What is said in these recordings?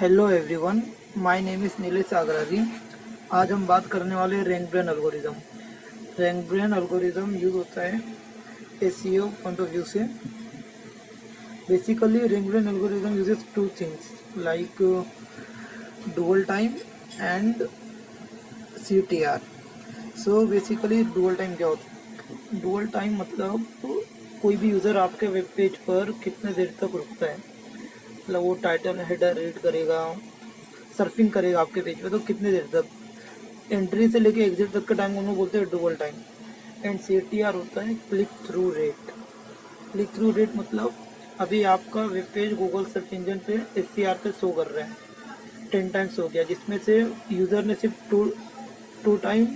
Hello everyone my name is Nilesh Agrari आज हम बात करने वाले RankBrain algorithm RankBrain algorithm use होता है एस पॉइंट ऑफ़ व्यू से. Basically RankBrain algorithm uses two things like dwell time and C T R so basically dwell time क्या होता है? डुअल टाइम मतलब कोई भी यूज़र आपके वेब पेज पर कितने देर तक रुकता है? मतलब वो टाइटल हेडर रीड करेगा सर्फिंग करेगा आपके पेज पे तो कितने देर तक? एंट्री से लेके एग्जिट तक का टाइम उन्होंने बोलते हैं dwell time and C T R होता है click through rate click through rate मतलब अभी आपका web page Google search engine पे एस सी आर पे शो कर रहा है. टेन टाइम्स हो गया, जिसमें से यूज़र ने सिर्फ़ टू टू टाइम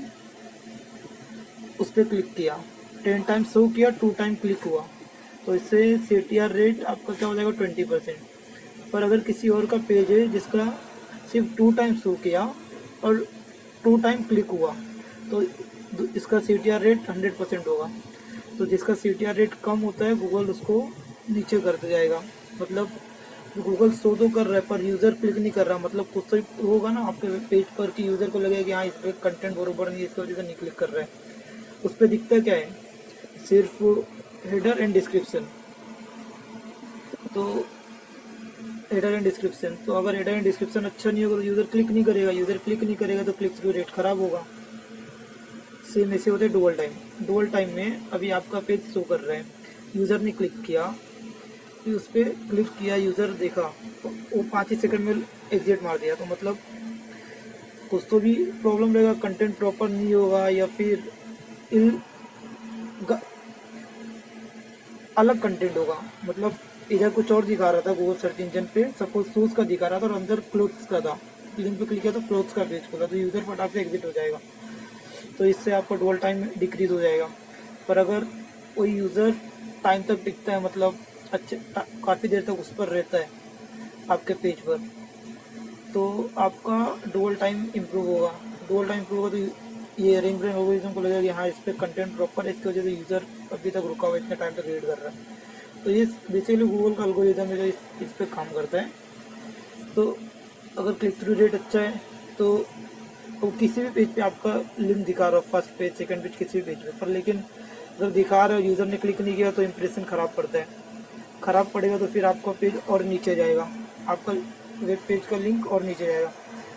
उस पर क्लिक किया. टेन टाइम शो किया टू टाइम क्लिक हुआ. तो इससे सी टी आर रेट आपका क्या हो जाएगा? ट्वेंटी परसेंट पर अगर किसी और का पेज है जिसका सिर्फ़ टू टाइम शो किया और टू टाइम क्लिक हुआ तो इसका C T R rate hundred percent होगा। तो जिसका सी टी आर रेट कम होता है गूगल उसको नीचे करते जाएगा। मतलब गूगल शो तो कर रहा है, पर यूज़र क्लिक नहीं कर रहा। मतलब कुछ तो होगा ना आपके पेज पर कि यूज़र को लगेगा कि हाँ इस पर कंटेंट बरोबर नहीं इसकी वजह से नहीं क्लिक कर रहा है। उस पर दिखता क्या है? सिर्फ़ हेडर एंड डिस्क्रिप्शन तो हेडर एंड डिस्क्रिप्शन तो अगर हेडर एंड डिस्क्रिप्शन अच्छा नहीं होगा तो यूज़र क्लिक नहीं करेगा। यूज़र क्लिक नहीं करेगा तो क्लिक थ्रू रेट खराब होगा। सेम ऐसे होते डुअल टाइम डुअल टाइम में अभी आपका पेज शो कर रहा है। यूज़र ने क्लिक किया। फिर उस पर क्लिक किया यूज़र देखा। वो पाँच ही सेकंड में एग्जिट मार दिया। तो मतलब कुछ तो भी प्रॉब्लम रहेगा कंटेंट प्रॉपर नहीं होगा या फिर अलग कंटेंट होगा। मतलब इधर कुछ और दिखा रहा था गूगल सर्च इंजन पे। सपोज़ शूज़ का दिखा रहा था और अंदर क्लोथ्स का था। लिंक पे क्लिक किया तो क्लोथ्स का पेज खोला तो यूज़र फटाक से एग्जिट हो जाएगा। तो इससे आपका डोल टाइम डिक्रीज हो जाएगा। पर अगर कोई यूज़र टाइम तक टिकता है मतलब अच्छे काफ़ी देर तक उस पर रहता है आपके पेज पर तो आपका डोल टाइम इम्प्रूव होगा। डोल टाइम इम्प्रूव होगा तो ये रिंग ब्रेन एल्गोरिथम को लगेगा कि हाँ इस पर कंटेंट प्रॉपर है, इसकी वजह से यूज़र अभी तक रुका हुआ इतने टाइम तक रीड कर रहा है। तो ये बेसिकली गूगल का अलगोरिदम है जो इस, इस पर काम करता है। तो अगर क्लिक थ्रू रेट अच्छा है तो वो तो किसी भी पेज पे आपका लिंक दिखा रहा हो फ़र्स्ट पेज सेकंड पेज किसी भी पेज पे। पर लेकिन अगर दिखा रहा है यूज़र ने क्लिक नहीं किया तो इम्प्रेशन ख़राब पड़ता है। ख़राब पड़ेगा तो फिर आपका पेज और नीचे जाएगा। आपका वेब पेज का लिंक और नीचे जाएगा।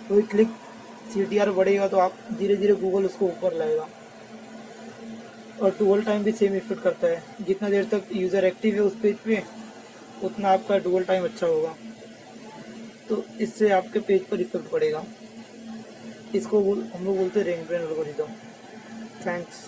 वही तो क्लिक सी बढ़ेगा तो आप धीरे धीरे गूगल उसको ऊपर लाएगा। और डुअल टाइम भी सेम इफ़ेक्ट करता है। जितना देर तक यूज़र एक्टिव है उस पेज पे, उतना आपका डुअल टाइम अच्छा होगा। तो इससे आपके पेज पर इफ़ेक्ट पड़ेगा। इसको हम लोग बोलते हैं रेंग ब्रेन एल्गोरिथम थैंक्स